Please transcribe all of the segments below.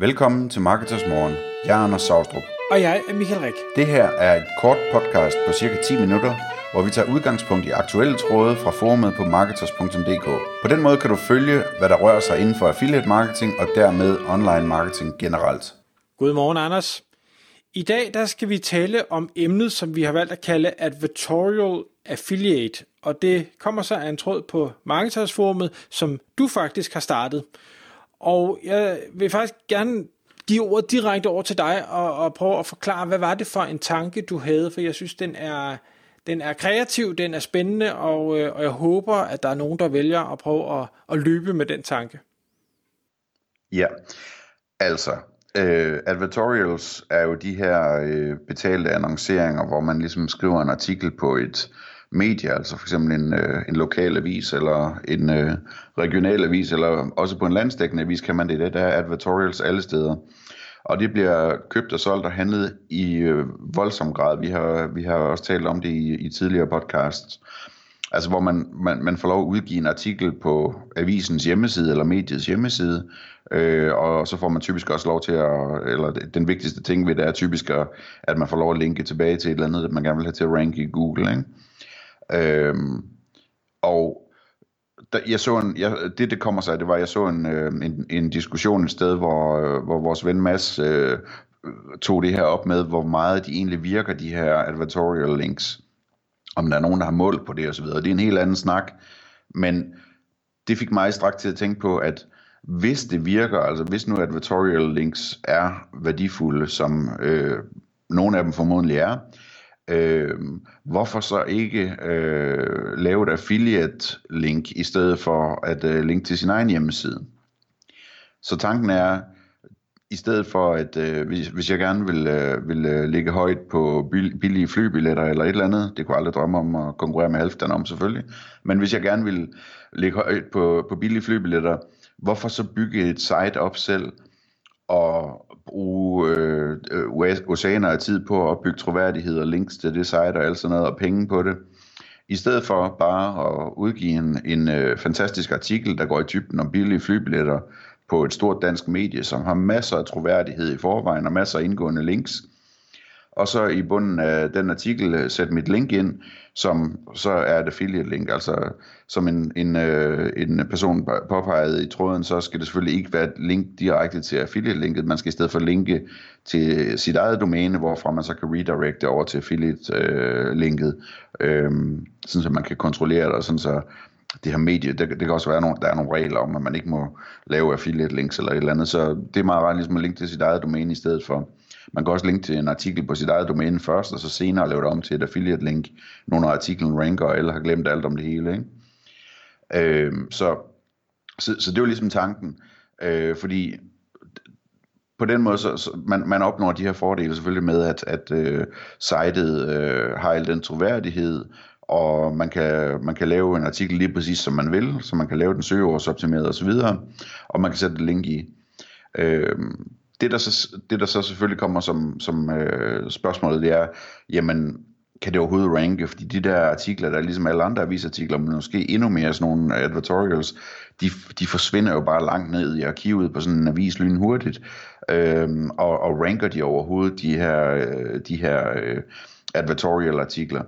Velkommen til Marketers Morgen. Jeg er Anders Saustrup. Og jeg er Michael Rik. Det her er et kort podcast på cirka 10 minutter, hvor vi tager udgangspunkt i aktuelle tråde fra forumet på marketers.dk. På den måde kan du følge, hvad der rører sig inden for affiliate marketing og dermed online marketing generelt. Godmorgen, Anders. I dag der skal vi tale om emnet, som vi har valgt at kalde Advertorial Affiliate, og det kommer så af en tråd på Marketersforumet, som du faktisk har startet. Og jeg vil faktisk gerne give ordet direkte over til dig og, og prøve at forklare, hvad var det for en tanke, du havde, for jeg synes, den er, den er kreativ, den er spændende, og, øh, og jeg håber, at der er nogen, der vælger at prøve at, at løbe med den tanke. Ja, altså, øh, advertorials er jo de her øh, betalte annonceringer, hvor man ligesom skriver en artikel på et medier, altså for eksempel en, øh, en lokal avis eller en øh, regional avis, eller også på en landsdækkende avis kan man det. Der er advertorials alle steder. Og det bliver købt og solgt og handlet i øh, voldsom grad. Vi har, vi har også talt om det i, i tidligere podcasts. Altså hvor man, man, man får lov at udgive en artikel på avisens hjemmeside eller mediets hjemmeside, øh, og så får man typisk også lov til at, eller den vigtigste ting ved det er typisk, at man får lov at linke tilbage til et eller andet, man gerne vil have til at ranke i Google. Ikke? Øhm, og der, jeg så en, jeg, det det kommer sig, det var, jeg så en, øh, en, en diskussion et sted, hvor, øh, hvor vores ven Mads øh, tog det her op med, hvor meget de egentlig virker, de her advertorial links. Om der er nogen, der har mål på det osv. Det er en helt anden snak. Men det fik mig straks til at tænke på, at hvis det virker, altså hvis nu advertorial links er værdifulde, som øh, nogle af dem formodentlig er, øh, Øhm, hvorfor så ikke øh, lave et affiliate link i stedet for at øh, linke til sin egen hjemmeside? Så tanken er, i stedet for at øh, hvis, hvis jeg gerne vil, øh, vil øh, ligge højt på billige flybilletter eller et eller andet, det kunne jeg aldrig drømme om at konkurrere med Halfdan om selvfølgelig, men hvis jeg gerne vil ligge højt på, på billige flybilletter, hvorfor så bygge et site op selv og bruge øh, øh, øh oceaner af tid på at opbygge troværdighed og links til det site og alt sådan noget og penge på det, i stedet for bare at udgive en, en øh, fantastisk artikel, der går i dybden om billige flybilletter på et stort dansk medie, som har masser af troværdighed i forvejen og masser af indgående links, og så i bunden af den artikel øh, sæt sætte mit link ind, som så er et affiliate link. Altså som en, en, øh, en person påpegede i tråden, så skal det selvfølgelig ikke være et link direkte til affiliate linket. Man skal i stedet for linke til sit eget domæne, hvorfra man så kan redirecte over til affiliate øh, linket, øh, sådan så man kan kontrollere det, og sådan så det her medie, det, det kan også være, at der er nogle regler om, at man ikke må lave affiliate links eller et eller andet, så det er meget rart ligesom at linke til sit eget domæne i stedet for. Man kan også linke til en artikel på sit eget domæne først, og så senere lave det om til et affiliate link, når artiklen ranker, eller har glemt alt om det hele. Ikke? Øh, så, så, så det var ligesom tanken, øh, fordi på den måde, så, så man, man opnår de her fordele selvfølgelig med, at, at øh, sitet øh, har al den troværdighed, og man kan, man kan lave en artikel lige præcis som man vil, så man kan lave den søgeordsoptimeret osv., og man kan sætte et link i. Øh, det, der så, det der så selvfølgelig kommer som, som øh, spørgsmålet, det er, jamen, kan det overhovedet ranke? Fordi de der artikler, der er ligesom alle andre avisartikler, men måske endnu mere sådan nogle advertorials, de, de forsvinder jo bare langt ned i arkivet på sådan en avis lynhurtigt. Øhm, og, og ranker de overhovedet de her, øh, de her øh, advertorial artikler?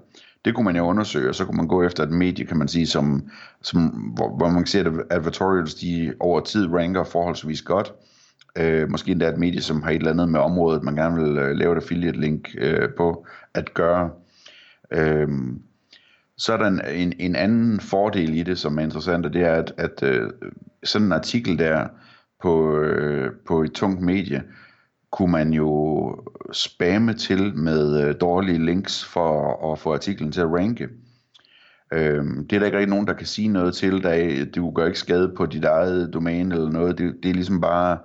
Det kunne man jo undersøge, og så kunne man gå efter et medie, kan man sige, som, som, hvor, hvor man kan se, at advertorials de over tid ranker forholdsvis godt. Øh, måske endda et medie, som har et eller andet med området, man gerne vil øh, lave et affiliate link øh, på at gøre. Øh, så er der en, en, en anden fordel i det, som er interessant, og det er, at, at øh, sådan en artikel der på, øh, på et tungt medie, kunne man jo spamme til med øh, dårlige links for at få artiklen til at ranke. Øhm, det er der ikke rigtig nogen, der kan sige noget til. Der, du gør ikke skade på dit eget domæne eller noget. Det, det er ligesom bare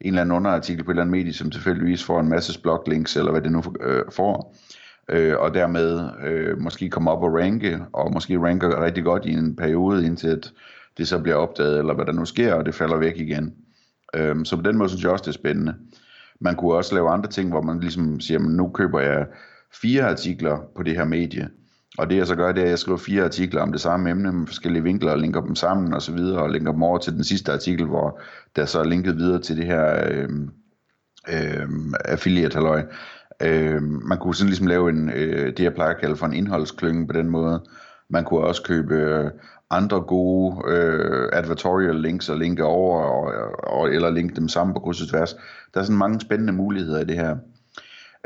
en eller anden underartikel på et eller andet medie, som tilfældigvis får en masse bloglinks, eller hvad det nu øh, får, øh, og dermed øh, måske komme op og ranke, og måske ranker rigtig godt i en periode, indtil at det så bliver opdaget, eller hvad der nu sker, og det falder væk igen. Øh, så på den måde synes jeg også, det er spændende. Man kunne også lave andre ting, hvor man ligesom siger, nu køber jeg fire artikler på det her medie, og det jeg så gør, det er, at jeg skriver fire artikler om det samme emne med forskellige vinkler, og linker dem sammen og så videre, og linker dem over til den sidste artikel, hvor der så er linket videre til det her, øh, øh, affiliate halløj. Øh, man kunne sådan ligesom lave en, øh, det jeg plejer at kalde for en indholdsklynge på den måde. Man kunne også købe øh, andre gode øh, advertorial links og linke over, og, og, eller linke dem sammen på kryds og tværs. Der er sådan mange spændende muligheder i det her.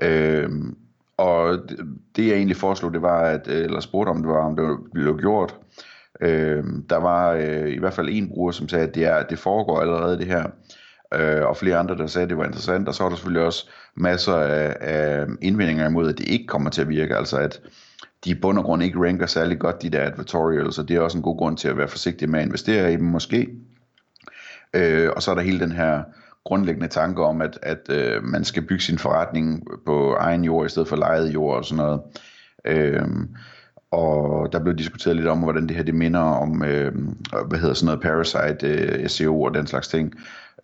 Øh, og det, det jeg egentlig foreslog, det var, at, øh, eller spurgte om det var, om det blev gjort. Øh, der var øh, i hvert fald en bruger, som sagde, at det, er, det foregår allerede det her øh, og flere andre, der sagde, at det var interessant, og så var der selvfølgelig også masser af, af indvendinger imod, at det ikke kommer til at virke, altså at de i bund og grund ikke ranker særlig godt, de der advertorials, og det er også en god grund til at være forsigtig med at investere i dem måske. Øh, og så er der hele den her grundlæggende tanke om, at, at øh, man skal bygge sin forretning på egen jord, i stedet for lejet jord og sådan noget. Øh, og der blev diskuteret lidt om, hvordan det her det minder om, øh, hvad hedder sådan noget, Parasite, øh, SEO og den slags ting.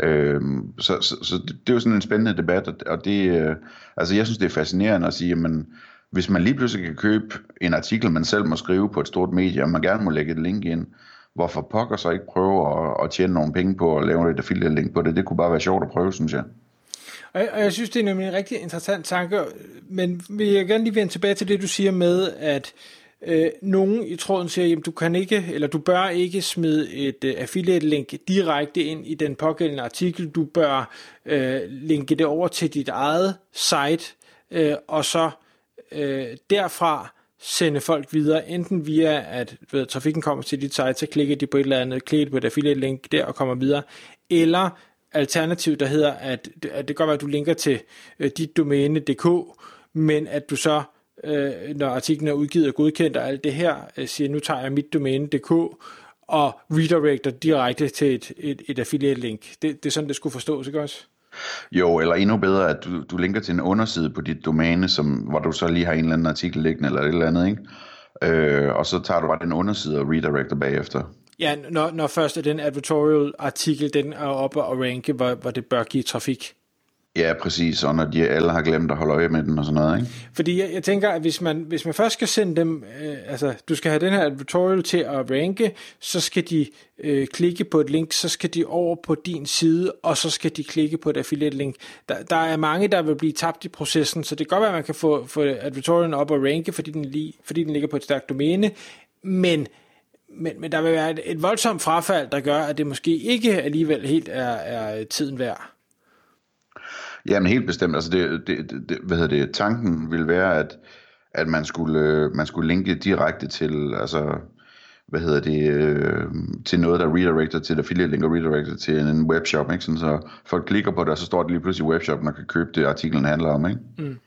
Øh, så, så, så det, det er jo sådan en spændende debat, og det, øh, altså jeg synes det er fascinerende at sige, jamen, hvis man lige pludselig kan købe en artikel, man selv må skrive på et stort medie, og man gerne må lægge et link ind, hvorfor pokker så ikke prøve at, at tjene nogle penge på at lave et affiliate link på det? Det kunne bare være sjovt at prøve, synes jeg. Og jeg, og jeg synes, det er nemlig en rigtig interessant tanke, men vil jeg gerne lige vende tilbage til det, du siger med, at øh, nogen i tråden siger, jamen du kan ikke, eller du bør ikke smide et øh, affiliate link direkte ind i den pågældende artikel, du bør øh, linke det over til dit eget site, øh, og så øh, derfra sende folk videre, enten via, at ved, trafikken kommer til dit site, så klikker de på et eller andet, klikker på et affiliate link der og kommer videre, eller alternativ, der hedder, at det, at det kan godt være, at du linker til øh, dit domæne.dk, men at du så øh, når artiklen er udgivet og godkendt og alt det her, øh, siger, nu tager jeg mit domæne.dk og redirecter direkte til et, et, et affiliate link. Det, det er sådan, det skulle forstås, ikke også? Jo, eller endnu bedre, at du, du linker til en underside på dit domæne, som, hvor du så lige har en eller anden artikel liggende eller et eller andet, ikke? Øh, og så tager du bare den underside og redirecter bagefter. Ja, når, når først den advertorial artikel den er oppe og ranke, hvor, hvor det bør give trafik. Ja, præcis, og når de alle har glemt at holde øje med den og sådan noget, ikke? Fordi jeg, jeg tænker, at hvis man, hvis man først skal sende dem, øh, altså du skal have den her advertorial til at ranke, så skal de øh, klikke på et link, så skal de over på din side, og så skal de klikke på et affiliate link. Der, der er mange, der vil blive tabt i processen, så det kan godt være, at man kan få, få advertorialen op og ranke, fordi den, li, fordi den ligger på et stærkt domæne, men men, men der vil være et, et voldsomt frafald, der gør, at det måske ikke alligevel helt er, er tiden værd. Jamen helt bestemt. Altså det, det, det, hvad hedder det, tanken vil være, at, at man, skulle, øh, man skulle linke direkte til, altså, hvad hedder det, øh, til noget, der redirecter til affiliate link og redirecter til en webshop, ikke? Sådan, så folk klikker på det, og så står det lige pludselig i webshoppen og kan købe det, artiklen handler om. Ikke? Mm.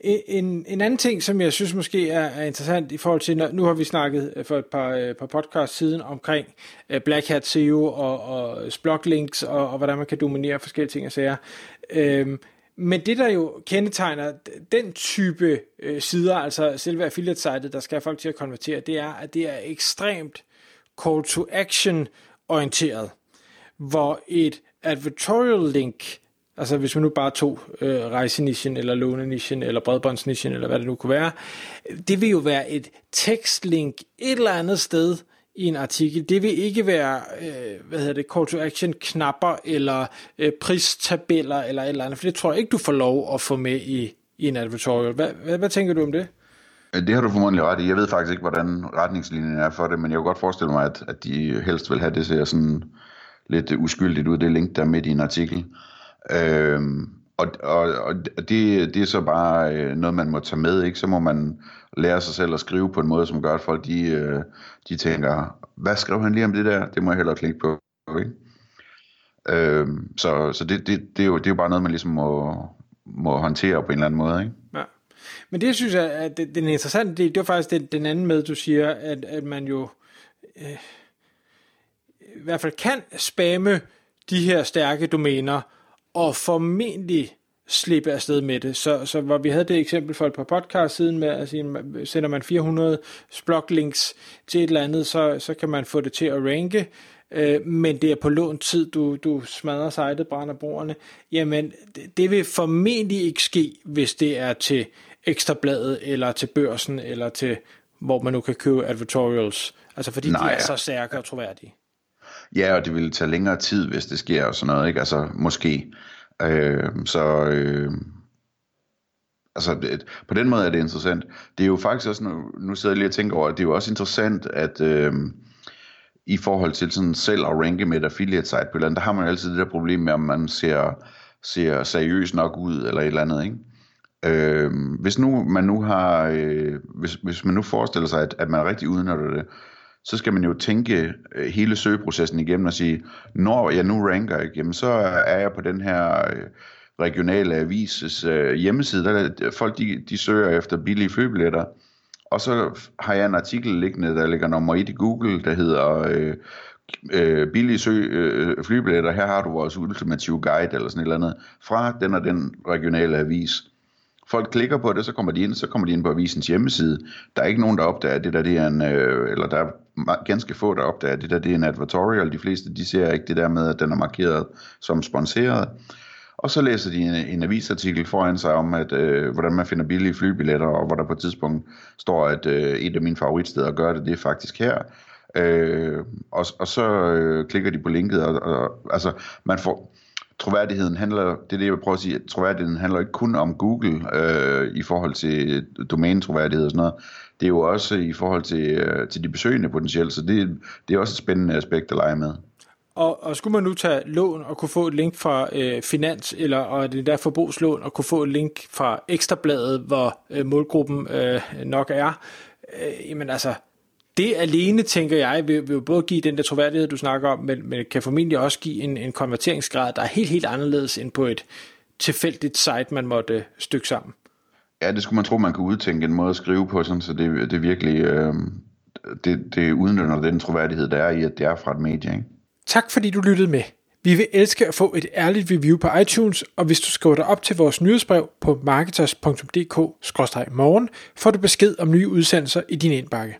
En, en anden ting, som jeg synes måske er, er interessant i forhold til, nu har vi snakket øh, for et par, øh, par podcast siden omkring øh, Black Hat SEO og, og links og, og hvordan man kan dominere forskellige ting og sager. Øhm, men det, der jo kendetegner den type øh, sider, altså selve affiliate-sitet, der skal have folk til at konvertere, det er, at det er ekstremt call to action orienteret, hvor et advertorial link, altså hvis man nu bare tog øh, rejsenischen, eller lånenischen, eller bredbåndsnischen, eller hvad det nu kunne være, det vil jo være et tekstlink et eller andet sted, i en artikel, det vil ikke være, øh, hvad hedder det, call to action knapper, eller øh, pristabeller, eller et eller andet, for det tror jeg ikke, du får lov at få med i, i en advertorial. Hvad, hvad, hvad tænker du om det? Det har du formodentlig ret i. Jeg ved faktisk ikke, hvordan retningslinjen er for det, men jeg kan godt forestille mig, at, at de helst vil have det ser sådan lidt uskyldigt ud, det link, der midt i en artikel. Øhm, og, og, og det, det er så bare øh, noget, man må tage med, ikke? Så må man lære sig selv at skrive på en måde, som gør, at folk de, øh, de tænker, hvad skrev han lige om det der? Det må jeg hellere klikke på, ikke? Øh, så så det, det, det, er jo, det er jo bare noget, man ligesom må, må håndtere på en eller anden måde, ikke? Ja. Men det synes jeg, at det, den interessante del, det var faktisk den, den anden med, du siger, at, at man jo øh, i hvert fald kan spamme de her stærke domæner, og formentlig slippe afsted med det. Så, så hvor vi havde det eksempel for et par podcast siden med, at sige, sender man 400 links til et eller andet, så, så kan man få det til at ranke, øh, men det er på lån tid, du, du smadrer sitet, brænder brugerne, jamen det, det vil formentlig ikke ske, hvis det er til Ekstrabladet, eller til børsen, eller til hvor man nu kan købe advertorials. Altså fordi Nej, de er så stærke og troværdige. Ja, og det ville tage længere tid, hvis det sker og sådan noget, ikke? Altså måske Øh, så øh, altså, det, på den måde er det interessant. Det er jo faktisk også, nu, nu sidder jeg lige og tænker over, at det er jo også interessant, at øh, i forhold til sådan selv at ranke med et affiliate site på eller andet, der har man altid det der problem med, om man ser, ser seriøs nok ud, eller et eller andet, ikke? Øh, hvis nu man nu har, øh, hvis, hvis man nu forestiller sig, at, at man rigtig udnytter det, så skal man jo tænke øh, hele søgeprocessen igennem og sige, når jeg nu ranker, ikke, jamen så er jeg på den her øh, regionale avises øh, hjemmeside, der folk de, de søger efter billige flybilletter, og så har jeg en artikel liggende, der ligger nummer 1 i Google, der hedder øh, øh, billige sø, øh, flybilletter, her har du vores ultimative guide, eller sådan et eller andet, fra den og den regionale avis. Folk klikker på det, så kommer de ind, så kommer de ind på avisens hjemmeside. Der er ikke nogen, der opdager, at det der det er en, øh, eller der ganske få, der opdager, at det der det er en advertorial. De fleste, de ser ikke det der med, at den er markeret som sponsoreret. Og så læser de en, en avisartikel foran sig om, at øh, hvordan man finder billige flybilletter, og hvor der på et tidspunkt står, at øh, et af mine favoritsteder at gøre det, det er faktisk her. Øh, og, og så øh, klikker de på linket, og, og altså man får troværdigheden handler, det er det, jeg vil prøve at sige, at troværdigheden handler ikke kun om Google øh, i forhold til domænetroværdighed og sådan noget. Det er jo også i forhold til, øh, til de besøgende potentielt, så det, det er også et spændende aspekt at lege med. Og, og skulle man nu tage lån og kunne få et link fra øh, Finans, eller og det der forbrugslån, og kunne få et link fra Ekstrabladet, hvor øh, målgruppen øh, nok er, øh, jamen altså, det alene, tænker jeg, vil, vil jo både give den der troværdighed, du snakker om, men, men kan formentlig også give en, en konverteringsgrad, der er helt, helt anderledes end på et tilfældigt site, man måtte øh, stykke sammen. Ja, det skulle man tro, man kunne udtænke en måde at skrive på, sådan, så det, det virkelig øh, det, det udnytter den troværdighed, der er i, at det er fra et medie. Ikke? Tak fordi du lyttede med. Vi vil elske at få et ærligt review på iTunes, og hvis du skriver dig op til vores nyhedsbrev på marketers.dk-morgen, får du besked om nye udsendelser i din indbakke.